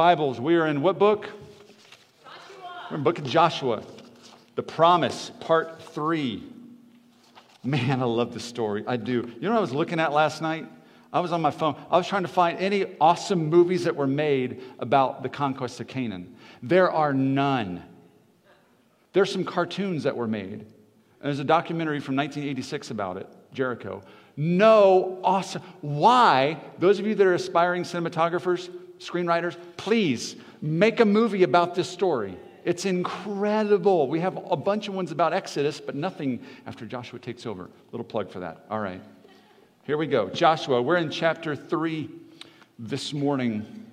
Bibles, we are in what book? Joshua. We're in book of Joshua. The Promise, part three. Man, I love this story. I do. You know what I was looking at last night? I was on my phone. I was trying to find any awesome movies that were made about the conquest of Canaan. There are none. There's some cartoons that were made. And There's a documentary from 1986 about it, Jericho. No awesome. Why? Those of you that are aspiring cinematographers, screenwriters, please make a movie about this story. It's incredible. We have a bunch of ones about Exodus, but nothing after Joshua takes over. Little plug for that. All right. Here we go. Joshua, we're in chapter 3 this morning.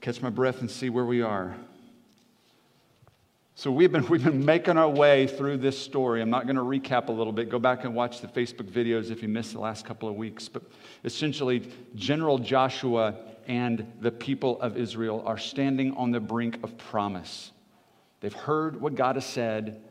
Catch my breath and see where we are. So we've been, we've been making our way through this story. I'm not going to recap a little bit. Go back and watch the Facebook videos if you missed the last couple of weeks. But essentially, General Joshua and the people of Israel are standing on the brink of promise. They've heard what God has said,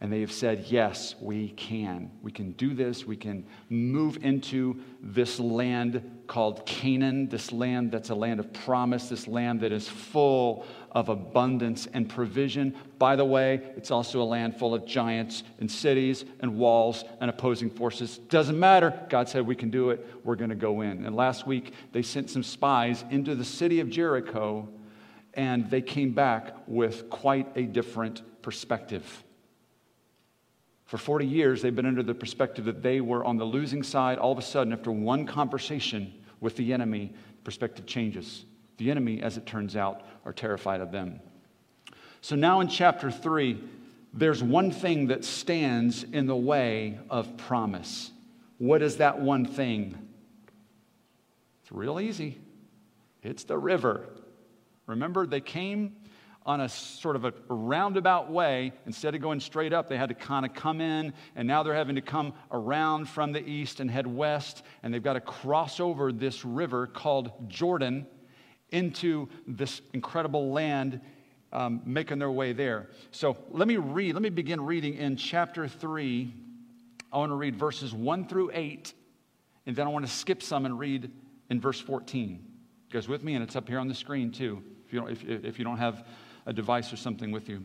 and they have said, Yes, we can. We can do this. We can move into this land called Canaan, this land that's a land of promise, this land that is full of abundance and provision. By the way, it's also a land full of giants and cities and walls and opposing forces. Doesn't matter. God said we can do it. We're going to go in. And last week, they sent some spies into the city of Jericho, and they came back with quite a different perspective. For 40 years, they've been under the perspective that they were on the losing side. All of a sudden, after one conversation with the enemy, perspective changes. The enemy, as it turns out, are terrified of them. So now in chapter 3, there's one thing that stands in the way of promise. What is that one thing? It's real easy. It's the river. Remember, they came on a sort of a roundabout way. Instead of going straight up, they had to kind of come in, and now they're having to come around from the east and head west, and they've got to cross over this river called Jordan into this incredible land, um, making their way there. So let me read, let me begin reading in chapter 3. I want to read verses 1 through 8, and then I want to skip some and read in verse 14. You guys with me? And it's up here on the screen too, if you don't, if, if you don't have a device or something with you.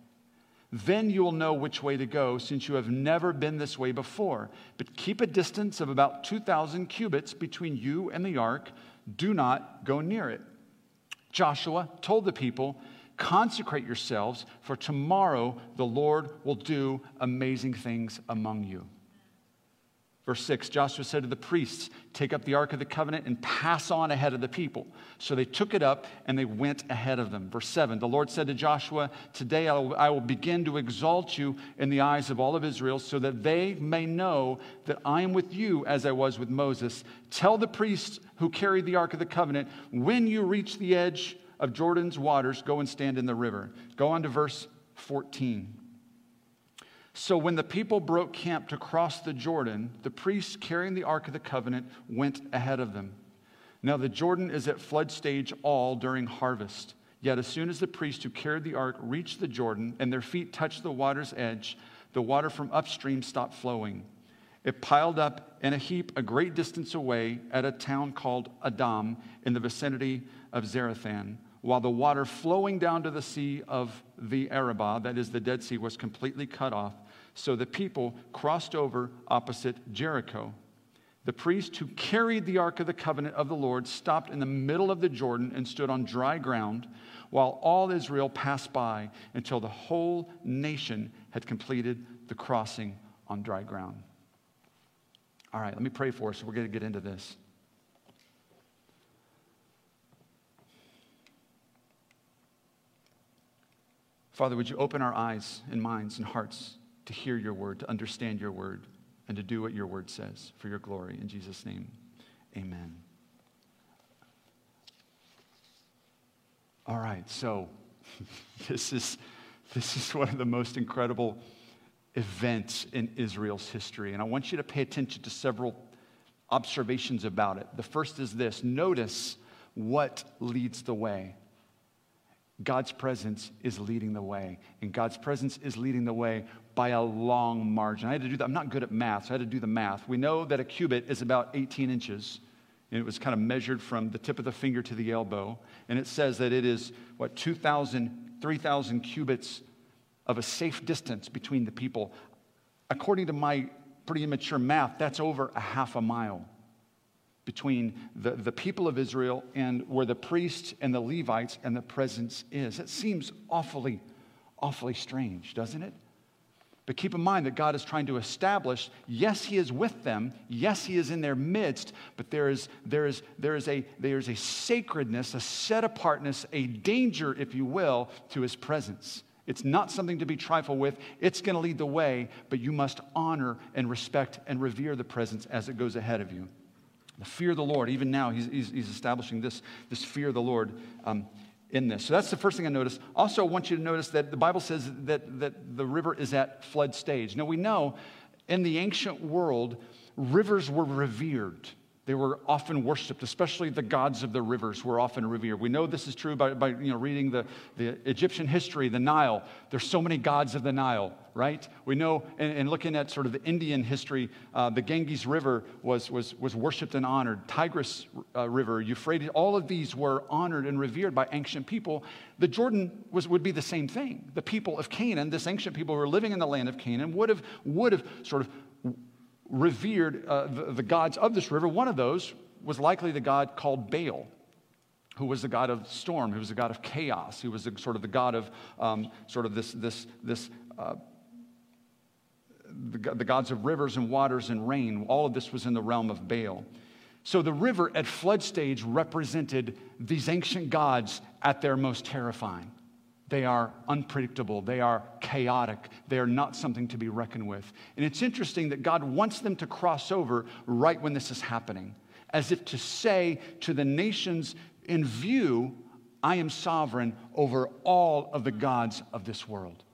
Then you will know which way to go, since you have never been this way before. But keep a distance of about 2,000 cubits between you and the ark. Do not go near it. Joshua told the people, Consecrate yourselves, for tomorrow the Lord will do amazing things among you. Verse 6 Joshua said to the priests, Take up the Ark of the Covenant and pass on ahead of the people. So they took it up and they went ahead of them. Verse 7 The Lord said to Joshua, Today I will, begin to exalt you in the eyes of all of Israel, so that they may know that I am with you as I was with Moses. Tell the priests who carry the Ark of the Covenant, when you reach the edge of Jordan's waters, go and stand in the river. Go on to verse 14. So when the people broke camp to cross the Jordan, the priests carrying the Ark of the Covenant went ahead of them. Now the Jordan is at flood stage all during harvest. Yet as soon as the priests who carried the ark reached the Jordan and their feet touched the water's edge, the water from upstream stopped flowing. It piled up in a heap a great distance away at a town called Adam in the vicinity of Zarethan while the water flowing down to the sea of the Arabah, that is the Dead Sea, was completely cut off. So the people crossed over opposite Jericho. The priest who carried the Ark of the Covenant of the Lord stopped in the middle of the Jordan and stood on dry ground while all Israel passed by until the whole nation had completed the crossing on dry ground. All right, let me pray for us. We're going to get into this. Father, would you open our eyes and minds and hearts to hear your word, to understand your word, and to do what your word says for your glory. In Jesus' name, amen. All right, so this is This is one of the most incredible events in Israel's history. And I want you to pay attention to several observations about it. The first is this notice what leads the way. God's presence is leading the way. And God's presence is leading the way by a long margin. I had to do that. I'm not good at math, so I had to do the math. We know that a cubit is about 18 inches. And it was kind of measured from the tip of the finger to the elbow. And it says that it is, what, 2,000, 3,000 cubits of a safe distance between the people. According to my pretty immature math, that's over a half a mile between the, the people of Israel and where the priests and the Levites and the presence is. It seems awfully, awfully strange, doesn't it? But keep in mind that God is trying to establish yes, He is with them, yes, He is in their midst, but there is, there is, there is, a, there is a sacredness, a set apartness, a danger, if you will, to His presence. It's not something to be trifled with. It's going to lead the way, but you must honor and respect and revere the presence as it goes ahead of you. The fear of the Lord, even now, he's, he's, he's establishing this, this fear of the Lord um, in this. So that's the first thing I noticed. Also, I want you to notice that the Bible says that, that the river is at flood stage. Now, we know in the ancient world, rivers were revered. They were often worshiped, especially the gods of the rivers were often revered. We know this is true by, by you know, reading the, the Egyptian history, the Nile. There's so many gods of the Nile, right? We know, and, and looking at sort of the Indian history, uh, the Ganges River was, was, was worshiped and honored. Tigris uh, River, Euphrates, all of these were honored and revered by ancient people. The Jordan was, would be the same thing. The people of Canaan, this ancient people who were living in the land of Canaan, would have, would have sort of revered uh, the, the gods of this river. One of those was likely the god called Baal who was the god of storm, who was the god of chaos, who was the, sort of the god of um, sort of this, this, this uh, the, the, gods of rivers and waters and rain. All of this was in the realm of Baal. So the river at flood stage represented these ancient gods at their most terrifying. They are unpredictable. They are chaotic. They are not something to be reckoned with. And it's interesting that God wants them to cross over right when this is happening, as if to say to the nations in view, I am sovereign over all of the gods of this world.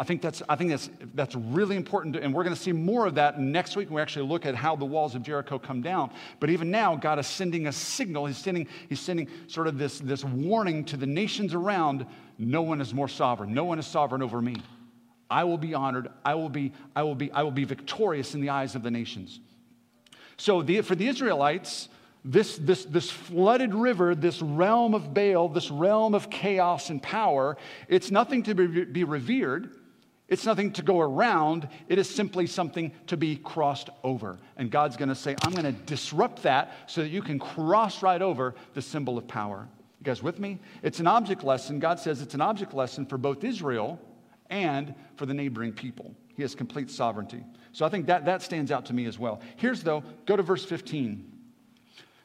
I think that's, I think that's, that's really important, and we're going to see more of that next week when we actually look at how the walls of Jericho come down. But even now, God is sending a signal. He's sending, he's sending sort of this, this warning to the nations around no one is more sovereign. No one is sovereign over me. I will be honored. I will be, I will be, I will be victorious in the eyes of the nations. So the, for the Israelites, this, this, this flooded river, this realm of Baal, this realm of chaos and power, it's nothing to be, be revered. It's nothing to go around, it is simply something to be crossed over. And God's going to say, I'm going to disrupt that so that you can cross right over the symbol of power. You guys with me? It's an object lesson. God says it's an object lesson for both Israel and for the neighboring people. He has complete sovereignty. So I think that, that stands out to me as well. Here's, though, go to verse 15.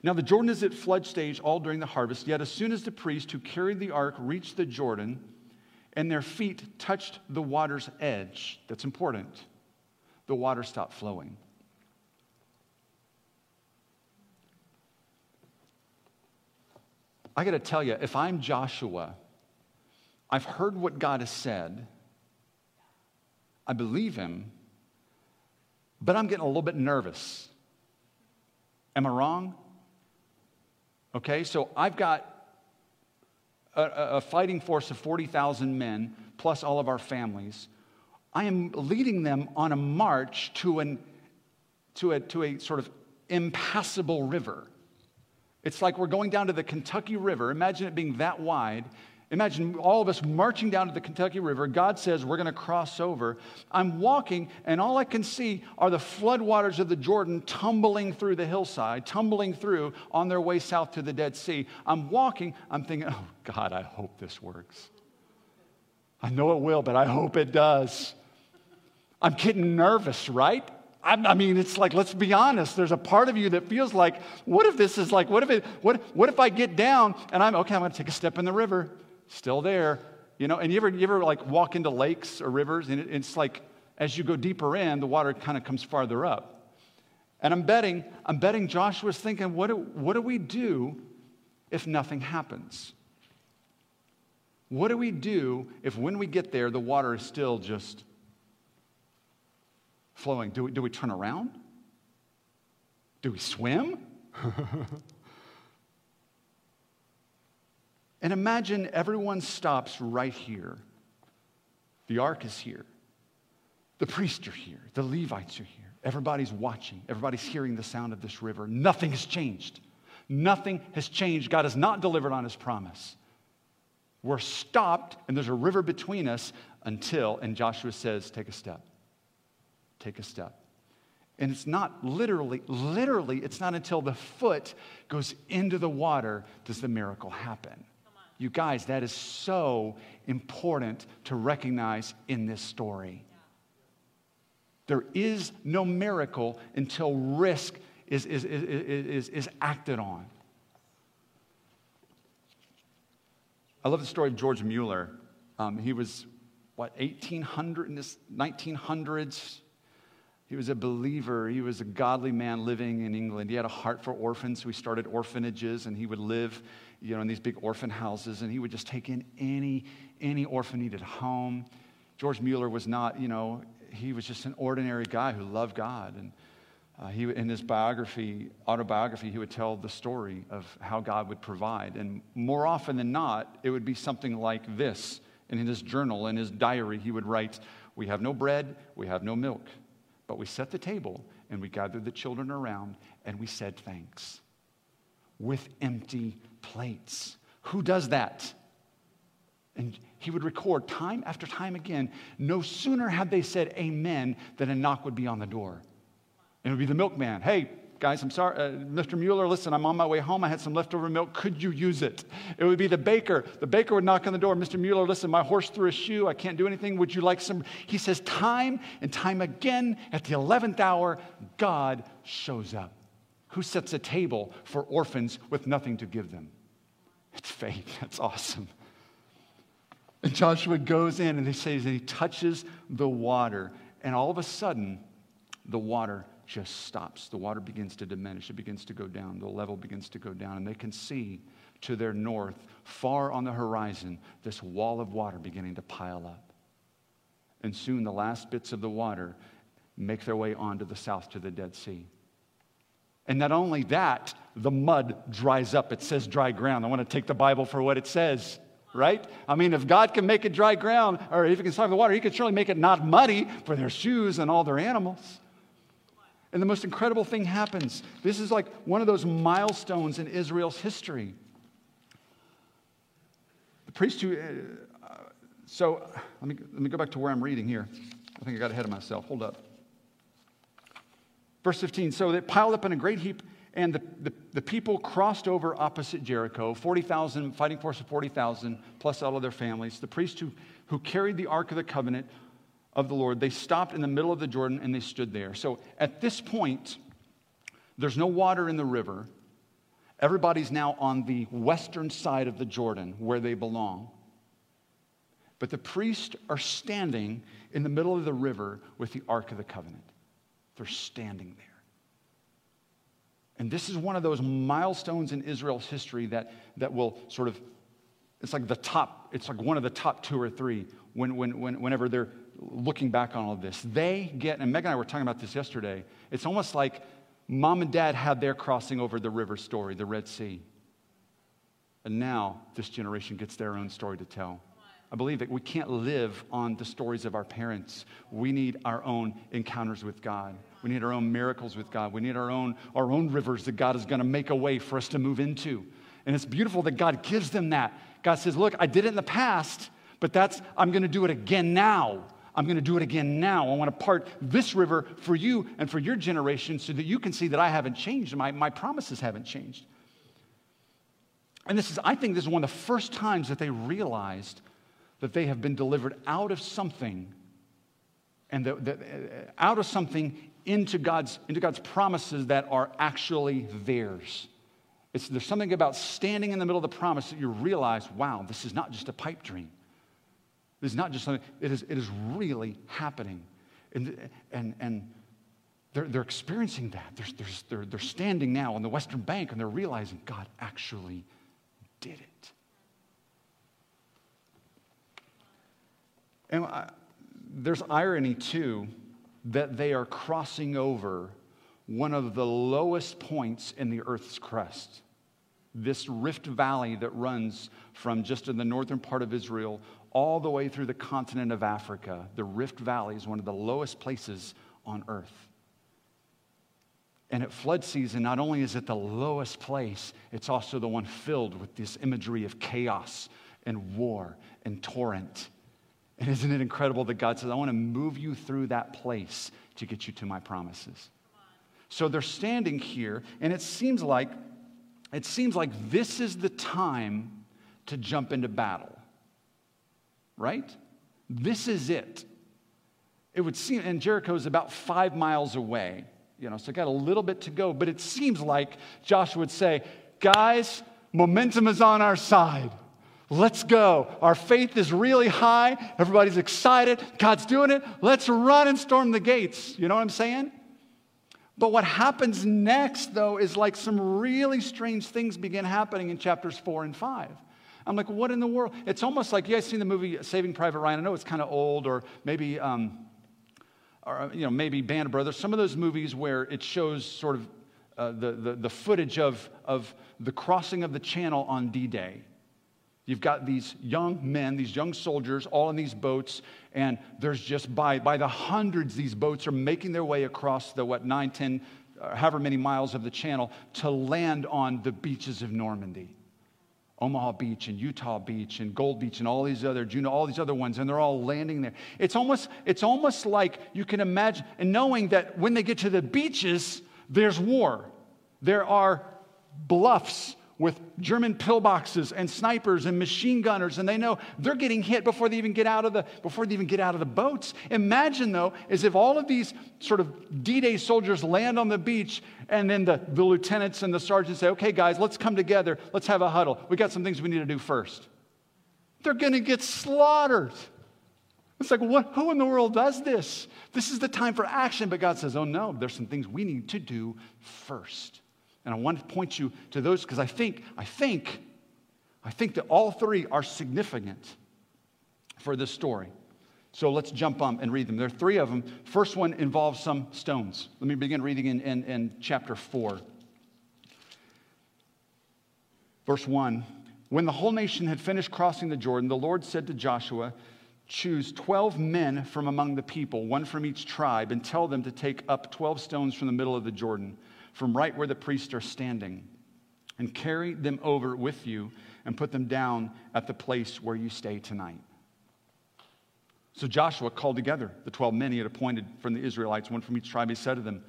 Now the Jordan is at flood stage all during the harvest, yet as soon as the priest who carried the ark reached the Jordan, and their feet touched the water's edge. That's important. The water stopped flowing. I got to tell you, if I'm Joshua, I've heard what God has said, I believe him, but I'm getting a little bit nervous. Am I wrong? Okay, so I've got a, a fighting force of 40,000 men, plus all of our families. I am leading them on a march to, an, to, a, to a sort of impassable river. It's like we're going down to the Kentucky River. Imagine it being that wide, Imagine all of us marching down to the Kentucky River. God says we're going to cross over. I'm walking, and all I can see are the floodwaters of the Jordan tumbling through the hillside, tumbling through on their way south to the Dead Sea. I'm walking, I'm thinking, oh, God, I hope this works. I know it will, but I hope it does. I'm getting nervous, right? I mean, it's like, let's be honest. There's a part of you that feels like, what if this is like, what if it, what, what if I get down and I'm, okay, I'm going to take a step in the river still there. You know, and you ever, you ever like walk into lakes or rivers and it's like as you go deeper in, the water kind of comes farther up. And I'm betting, I'm betting Joshua's thinking, what do, what do we do if nothing happens? What do we do if when we get there, the water is still just flowing? Do we, do we turn around? Do we swim? and imagine everyone stops right here. The ark is here. The priests are here. The Levites are here. Everybody's watching. Everybody's hearing the sound of this river. Nothing has changed. Nothing has changed. God has not delivered on his promise. We're stopped, and there's a river between us until, and Joshua says, Take a step. Take a step. And it's not literally, literally, it's not until the foot goes into the water does the miracle happen. You guys, that is so important to recognize in this story. There is no miracle until risk is, is, is, is, acted on. I love the story of George Mueller. Um, he was, what, 1800 in the 1900s? He was a believer. He was a godly man living in England. He had a heart for orphans, so he started orphanages, and he would live, you know, in these big orphan houses, and he would just take in any, any orphan needed home. George Mueller was not, you know, he was just an ordinary guy who loved God. And uh, he, in his biography, autobiography, he would tell the story of how God would provide. And more often than not, it would be something like this. And in his journal, in his diary, he would write, We have no bread, we have no milk, but we set the table and we gathered the children around and we said thanks with empty plates. Who does that? And he would record time after time again. No sooner had they said amen than a knock would be on the door. And it would be the milkman. Hey, guys, I'm sorry, uh, Mr. Mueller, listen, I'm on my way home. I had some leftover milk. Could you use it? It would be the baker. The baker would knock on the door. Mr. Mueller, listen, my horse threw a shoe. I can't do anything. Would you like some? He says, time and time again, at the 11th hour, God shows up. Who sets a table for orphans with nothing to give them? It's faith. That's awesome. And Joshua goes in and he says, and he touches the water. And all of a sudden, the water just stops. The water begins to diminish. It begins to go down. The level begins to go down. And they can see to their north, far on the horizon, this wall of water beginning to pile up. And soon the last bits of the water make their way onto the south to the Dead Sea. And not only that, the mud dries up. It says dry ground. I want to take the Bible for what it says right? I mean, if God can make it dry ground, or if He can stop the water, He can surely make it not muddy for their shoes and all their animals. And the most incredible thing happens. This is like one of those milestones in Israel's history. The priest who, uh, so let me, let me go back to where I'm reading here. I think I got ahead of myself. Hold up. Verse 15. So they piled up in a great heap and the, the, the, people crossed over opposite Jericho 40,000, fighting force of 40,000, plus all of their families. The priests who, who carried the Ark of the Covenant of the Lord, they stopped in the middle of the Jordan and they stood there. So at this point, there's no water in the river. Everybody's now on the western side of the Jordan where they belong. But the priests are standing in the middle of the river with the Ark of the Covenant. They're standing there. And this is one of those milestones in Israel's history that, that will sort of, it's like the top, it's like one of the top two or three when, when, when, whenever they're looking back on all of this. They get, and Meg and I were talking about this yesterday, it's almost like mom and dad had their crossing over the river story, the Red Sea. And now this generation gets their own story to tell. I believe that we can't live on the stories of our parents. We need our own encounters with God. We need our own miracles with God. We need our own, our own rivers that God is going to make a way for us to move into. And it's beautiful that God gives them that. God says, Look, I did it in the past, but that's, I'm going to do it again now. I'm going to do it again now. I want to part this river for you and for your generation so that you can see that I haven't changed my, my promises haven't changed. And this is, I think, this is one of the first times that they realized that they have been delivered out of something and uh, out of something into God's, into God's promises that are actually theirs. It's, there's something about standing in the middle of the promise that you realize, wow, this is not just a pipe dream. This is not just something, it is, it is really happening. And, and, and they're, they're experiencing that. They're, they're, they're standing now on the Western Bank and they're realizing God actually did it. And I, there's irony too that they are crossing over one of the lowest points in the earth's crust. This rift valley that runs from just in the northern part of Israel all the way through the continent of Africa. The Rift Valley is one of the lowest places on earth. And at flood season, not only is it the lowest place, it's also the one filled with this imagery of chaos and war and torrent. And isn't it incredible that God says, I want to move you through that place to get you to my promises? So they're standing here, and it seems like it seems like this is the time to jump into battle. Right? This is it. It would seem, and Jericho is about five miles away, you know, so got a little bit to go, but it seems like Joshua would say, guys, momentum is on our side. Let's go. Our faith is really high. Everybody's excited. God's doing it. Let's run and storm the gates. You know what I'm saying? But what happens next, though, is like some really strange things begin happening in chapters four and five. I'm like, what in the world? It's almost like you guys seen the movie Saving Private Ryan. I know it's kind of old, or maybe, um, or you know, maybe Band of Brothers. Some of those movies where it shows sort of uh, the, the, the footage of, of the crossing of the channel on D-Day. You've got these young men, these young soldiers, all in these boats, and there's just by, by the hundreds, these boats are making their way across the, what, nine, ten, uh, however many miles of the channel to land on the beaches of Normandy. Omaha Beach and Utah Beach and Gold Beach and all these other Juno, all these other ones, and they're all landing there. It's almost, it's almost like you can imagine, and knowing that when they get to the beaches, there's war. There are bluffs with German pillboxes and snipers and machine gunners, and they know they're getting hit before they even get out of the before they even get out of the boats. Imagine though, as if all of these sort of D-Day soldiers land on the beach, and then the, the lieutenants and the sergeants say, "Okay, guys, let's come together. Let's have a huddle. We got some things we need to do first. They're to get slaughtered. It's like, what, who in the world does this? This is the time for action. But God says, oh no, there's some things we need to do first. And I want to point you to those because I think, I think, I think that all three are significant for this story. So let's jump on and read them. There are three of them. First one involves some stones. Let me begin reading in, in, in chapter 4. Verse 1 When the whole nation had finished crossing the Jordan, the Lord said to Joshua, Choose 12 men from among the people, one from each tribe, and tell them to take up 12 stones from the middle of the Jordan from right where the priests are standing, and carry them over with you and put them down at the place where you stay tonight. So Joshua called together the 12 men he had appointed from the Israelites, one from each tribe. He said to them,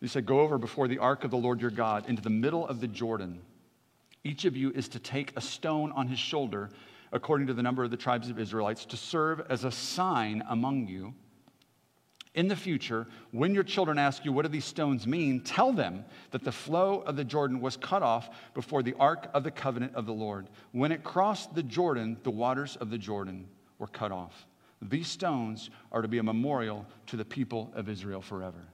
He said, Go over before the ark of the Lord your God into the middle of the Jordan. Each of you is to take a stone on his shoulder, according to the number of the tribes of Israelites, to serve as a sign among you in the future, when your children ask you, What do these stones mean? tell them that the flow of the Jordan was cut off before the ark of the covenant of the Lord. When it crossed the Jordan, the waters of the Jordan were cut off. These stones are to be a memorial to the people of Israel forever.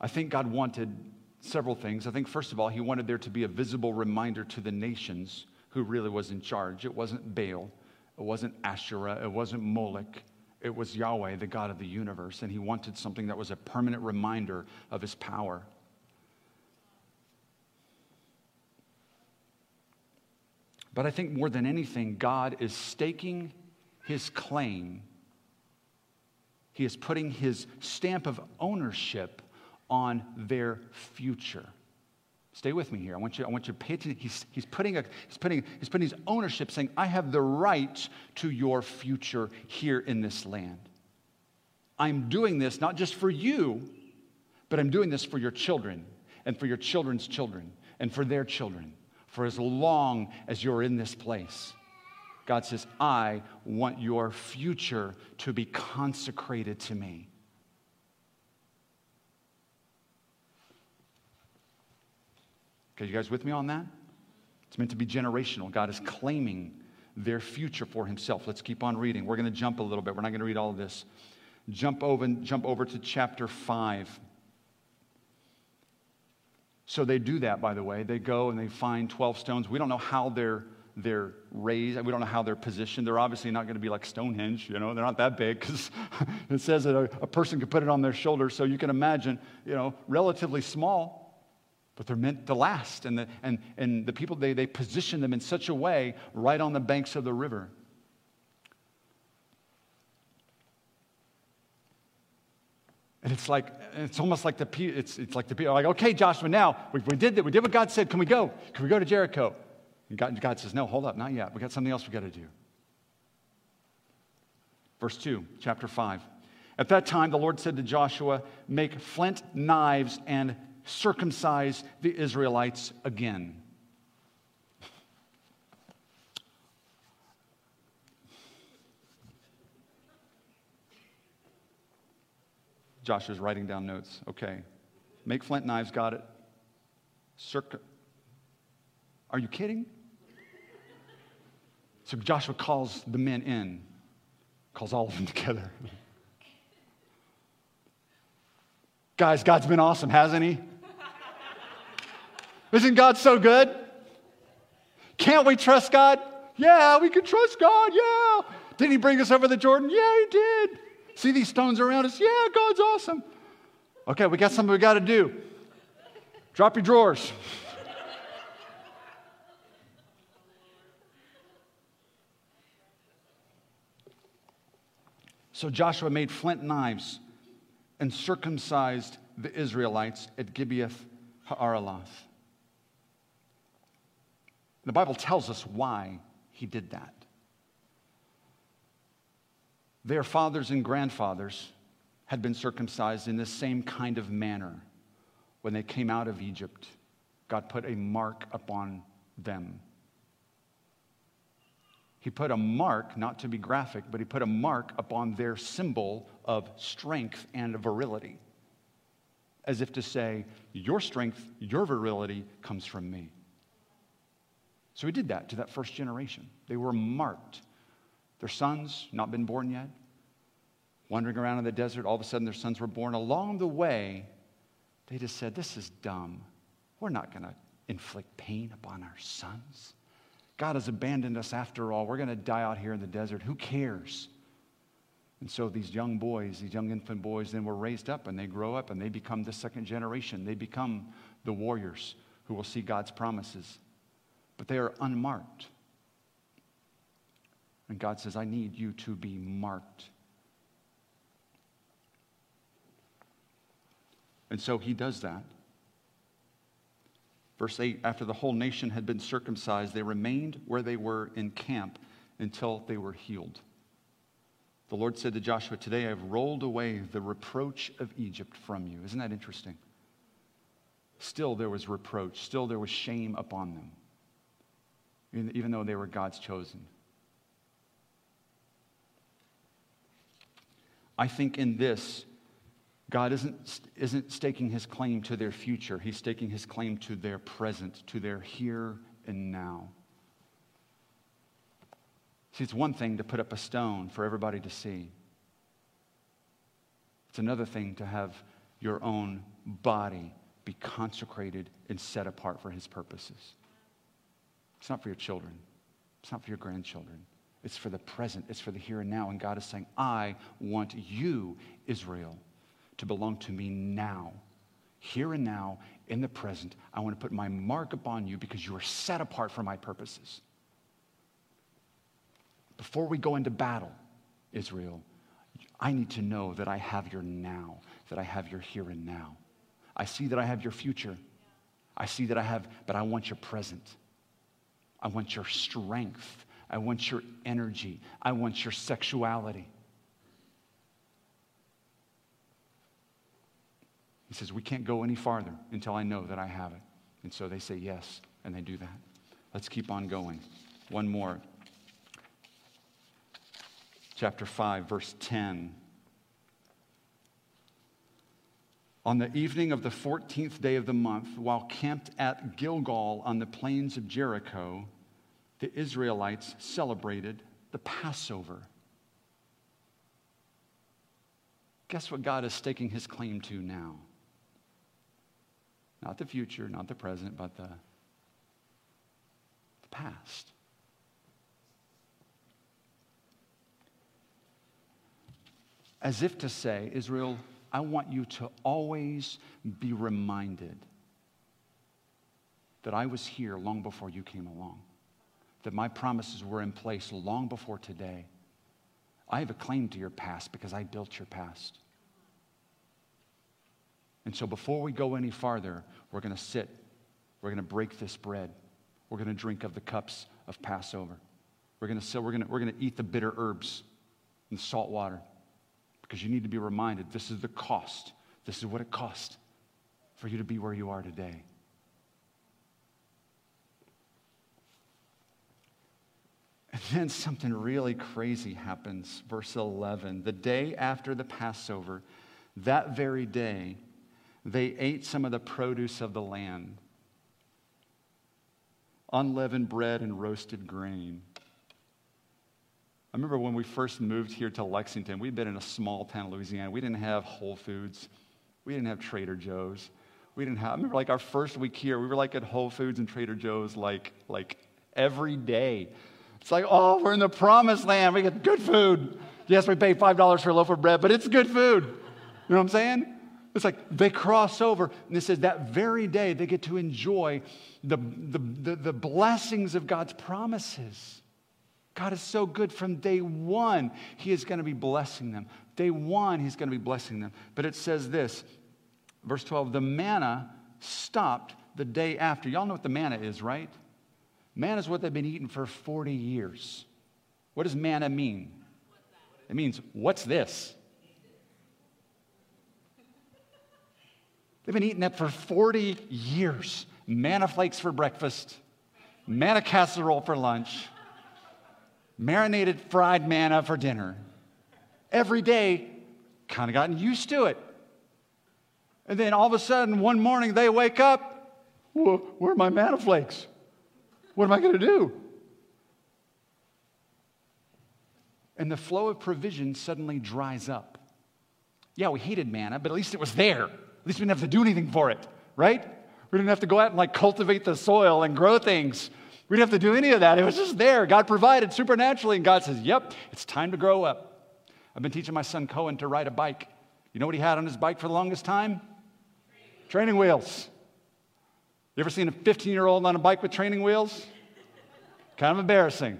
I think God wanted several things. I think, first of all, He wanted there to be a visible reminder to the nations who really was in charge. It wasn't Baal, it wasn't Asherah, it wasn't Moloch. It was Yahweh, the God of the universe, and he wanted something that was a permanent reminder of his power. But I think more than anything, God is staking his claim. He is putting his stamp of ownership on their future. Stay with me here. I want you, I want you to pay attention. He's, he's, putting a, he's, putting, he's putting his ownership saying, I have the right to your future here in this land. I'm doing this not just for you, but I'm doing this for your children and for your children's children and for their children for as long as you're in this place. God says, I want your future to be consecrated to me. Okay, you guys with me on that? It's meant to be generational. God is claiming their future for himself. Let's keep on reading. We're going to jump a little bit. We're not going to read all of this. Jump over, jump over to chapter 5. So they do that, by the way. They go and they find 12 stones. We don't know how they're, they're raised. We don't know how they're positioned. They're obviously not going to be like Stonehenge, you know. They're not that big because it says that a, a person could put it on their shoulder. So you can imagine, you know, relatively small but they're meant to last. And the, and, and the people, they, they position them in such a way right on the banks of the river. And it's like, it's almost like the, it's, it's like the people are like, okay, Joshua, now we, we did that. We did what God said. Can we go? Can we go to Jericho? And God, God says, no, hold up, not yet. We got something else we got to do. Verse 2, chapter 5. At that time, the Lord said to Joshua, Make flint knives and circumcise the Israelites again. Joshua's writing down notes. Okay. Make flint knives, got it. Circ- Are you kidding? So Joshua calls the men in, calls all of them together. Guys, God's been awesome, hasn't He? Isn't God so good? Can't we trust God? Yeah, we can trust God. Yeah. didn't He bring us over the Jordan? Yeah, He did. See these stones around us? Yeah, God's awesome. Okay, we got something we got to do. Drop your drawers. So Joshua made flint knives and circumcised the Israelites at Gibeath Haaraloth. The Bible tells us why he did that. Their fathers and grandfathers had been circumcised in the same kind of manner when they came out of Egypt. God put a mark upon them. He put a mark, not to be graphic, but he put a mark upon their symbol of strength and virility. As if to say, Your strength, your virility comes from me. So he did that to that first generation. They were marked. Their sons, not been born yet, wandering around in the desert, all of a sudden their sons were born. Along the way, they just said, This is dumb. We're not going to inflict pain upon our sons. God has abandoned us after all. We're going to die out here in the desert. Who cares? And so these young boys, these young infant boys, then were raised up and they grow up and they become the second generation. They become the warriors who will see God's promises but they are unmarked. And God says, I need you to be marked. And so he does that. Verse 8 After the whole nation had been circumcised, they remained where they were in camp until they were healed. The Lord said to Joshua, Today I've rolled away the reproach of Egypt from you. Isn't that interesting? Still there was reproach, still there was shame upon them even though they were God's chosen. I think in this, God isn't, isn't staking his claim to their future, he's staking his claim to their present, to their here and now. See, it's one thing to put up a stone for everybody to see, it's another thing to have your own body be consecrated and set apart for his purposes. It's not for your children, it's not for your grandchildren. It's for the present, it's for the here and now. And God is saying, I want you, Israel, to belong to me now. Here and now, in the present, I want to put my mark upon you because you are set apart for my purposes. Before we go into battle, Israel, I need to know that I have your now, that I have your here and now. I see that I have your future. I see that I have, but I want your present. I want your strength. I want your energy. I want your sexuality. He says, We can't go any farther until I know that I have it. And so they say yes, and they do that. Let's keep on going. One more. Chapter 5, verse 10. On the evening of the 14th day of the month, while camped at Gilgal on the plains of Jericho, the Israelites celebrated the Passover. Guess what God is staking his claim to now? Not the future, not the present, but the, the past. As if to say, Israel, I want you to always be reminded that I was here long before you came along, that my promises were in place long before today. I have a claim to your past because I built your past. And so before we go any farther, we're going to sit, we're going to break this bread, we're going to drink of the cups of Passover. We're going to sit, we're going to, we're going to eat the bitter herbs and salt water because you need to be reminded this is the cost. This is what it cost for you to be where you are today. And then something really crazy happens. Verse 11. The day after the Passover, that very day, they ate some of the produce of the land unleavened bread and roasted grain. I remember when we first moved here to Lexington, we'd been in a small town, Louisiana. We didn't have Whole Foods, we didn't have Trader Joe's. We didn't have, I remember like our first week here, we were like at Whole Foods and Trader Joe's like, like every day. It's like, oh, we're in the promised land. We get good food. Yes, we pay $5 for a loaf of bread, but it's good food. You know what I'm saying? It's like they cross over, and it says that very day they get to enjoy the, the, the, the, blessings of God's promises. God is so good from day one, He is going to be blessing them. Day one, He's going to be blessing them. But it says this, verse 12 the manna stopped the day after. Y'all know what the manna is, right? Manna is what they've been eating for 40 years. What does manna mean? It means, what's this? They've been eating that for 40 years. Manna flakes for breakfast, manna casserole for lunch, marinated fried manna for dinner. Every day, kind of gotten used to it. And then all of a sudden, one morning, they wake up. Where are my manna flakes? What am I going to do? And the flow of provision suddenly dries up. Yeah, we hated manna, but at least it was there. At least we didn't have to do anything for it, right? We didn't have to go out and like cultivate the soil and grow things. We didn't have to do any of that. It was just there. God provided supernaturally, and God says, Yep, it's time to grow up. I've been teaching my son Cohen to ride a bike. You know what he had on his bike for the longest time? Training wheels. You ever seen a 15 year old on a bike with training wheels? kind of embarrassing.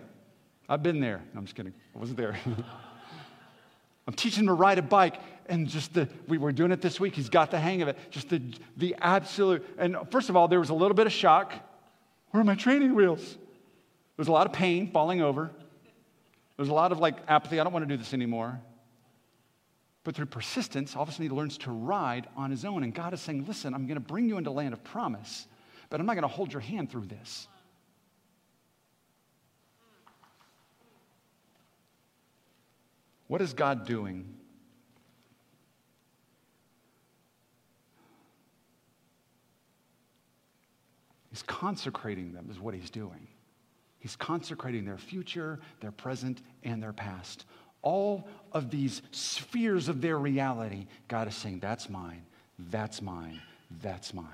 I've been there. No, I'm just kidding. I wasn't there. I'm teaching him to ride a bike, and just the, we were doing it this week. He's got the hang of it. Just the, the absolute, and first of all, there was a little bit of shock. Where are my training wheels? There was a lot of pain falling over. There's a lot of like apathy. I don't want to do this anymore. But through persistence, all of a sudden he learns to ride on his own. And God is saying, listen, I'm going to bring you into land of promise but I'm not going to hold your hand through this. What is God doing? He's consecrating them, is what he's doing. He's consecrating their future, their present, and their past. All of these spheres of their reality, God is saying, That's mine, that's mine, that's mine.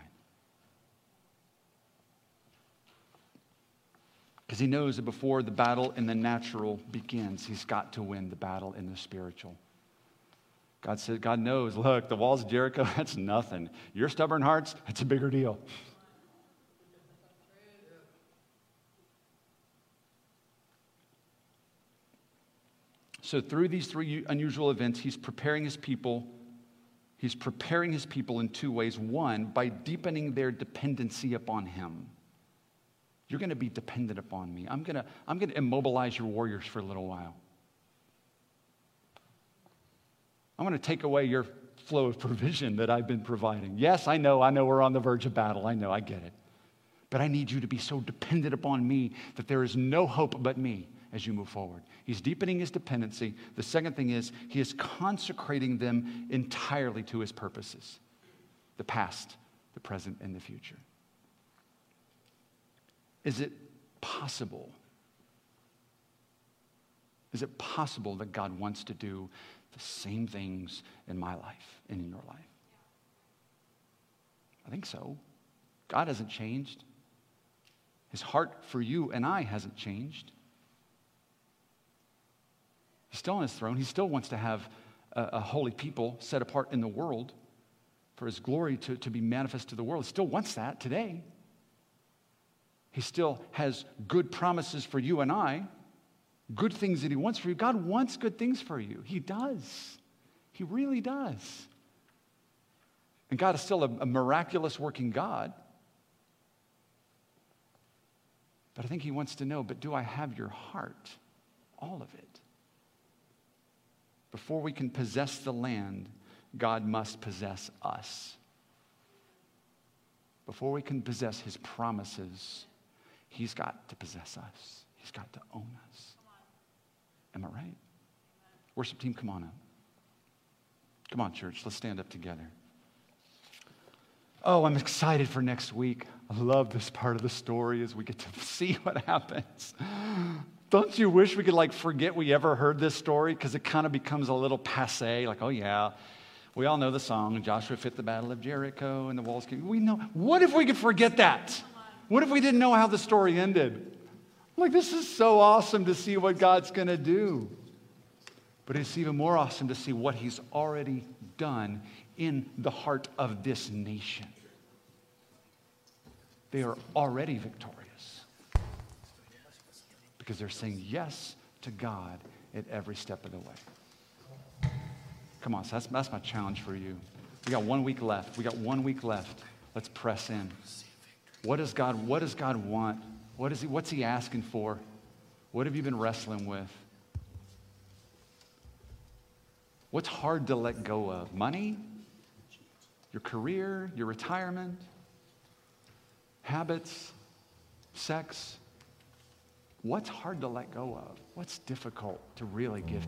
Because he knows that before the battle in the natural begins, he's got to win the battle in the spiritual. God said, God knows, look, the walls of Jericho, that's nothing. Your stubborn hearts, that's a bigger deal. So, through these three unusual events, he's preparing his people. He's preparing his people in two ways. One, by deepening their dependency upon him. You're going to be dependent upon me. I'm going to, I'm going to immobilize your warriors for a little while. I'm going to take away your flow of provision that I've been providing. Yes, I know, I know we're on the verge of battle. I know, I get it. But I need you to be so dependent upon me that there is no hope but me as you move forward. He's deepening his dependency. The second thing is he is consecrating them entirely to his purposes the past, the present, and the future. Is it possible? Is it possible that God wants to do the same things in my life and in your life? I think so. God hasn't changed. His heart for you and I hasn't changed. He's still on his throne. He still wants to have a, a holy people set apart in the world for his glory to, to be manifest to the world. He still wants that today. He still has good promises for you and I, good things that he wants for you. God wants good things for you. He does. He really does. And God is still a, a miraculous working God. But I think he wants to know, but do I have your heart? All of it. Before we can possess the land, God must possess us. Before we can possess his promises, he's got to possess us. He's got to own us. Am I right? Worship team, come on up. Come on, church, let's stand up together. Oh, I'm excited for next week. I love this part of the story as we get to see what happens. Don't you wish we could like forget we ever heard this story because it kind of becomes a little passe like, oh yeah, we all know the song, Joshua fit the battle of Jericho and the walls came. We know. What if we could forget that? What if we didn't know how the story ended? Like, this is so awesome to see what God's going to do. But it's even more awesome to see what He's already done in the heart of this nation. They are already victorious because they're saying yes to God at every step of the way. Come on, so that's, that's my challenge for you. We got one week left. We got one week left. Let's press in. What does God, what does God want? What is he, what's he asking for? What have you been wrestling with? What's hard to let go of? Money? Your career? Your retirement? Habits? Sex? What's hard to let go of? What's difficult to really give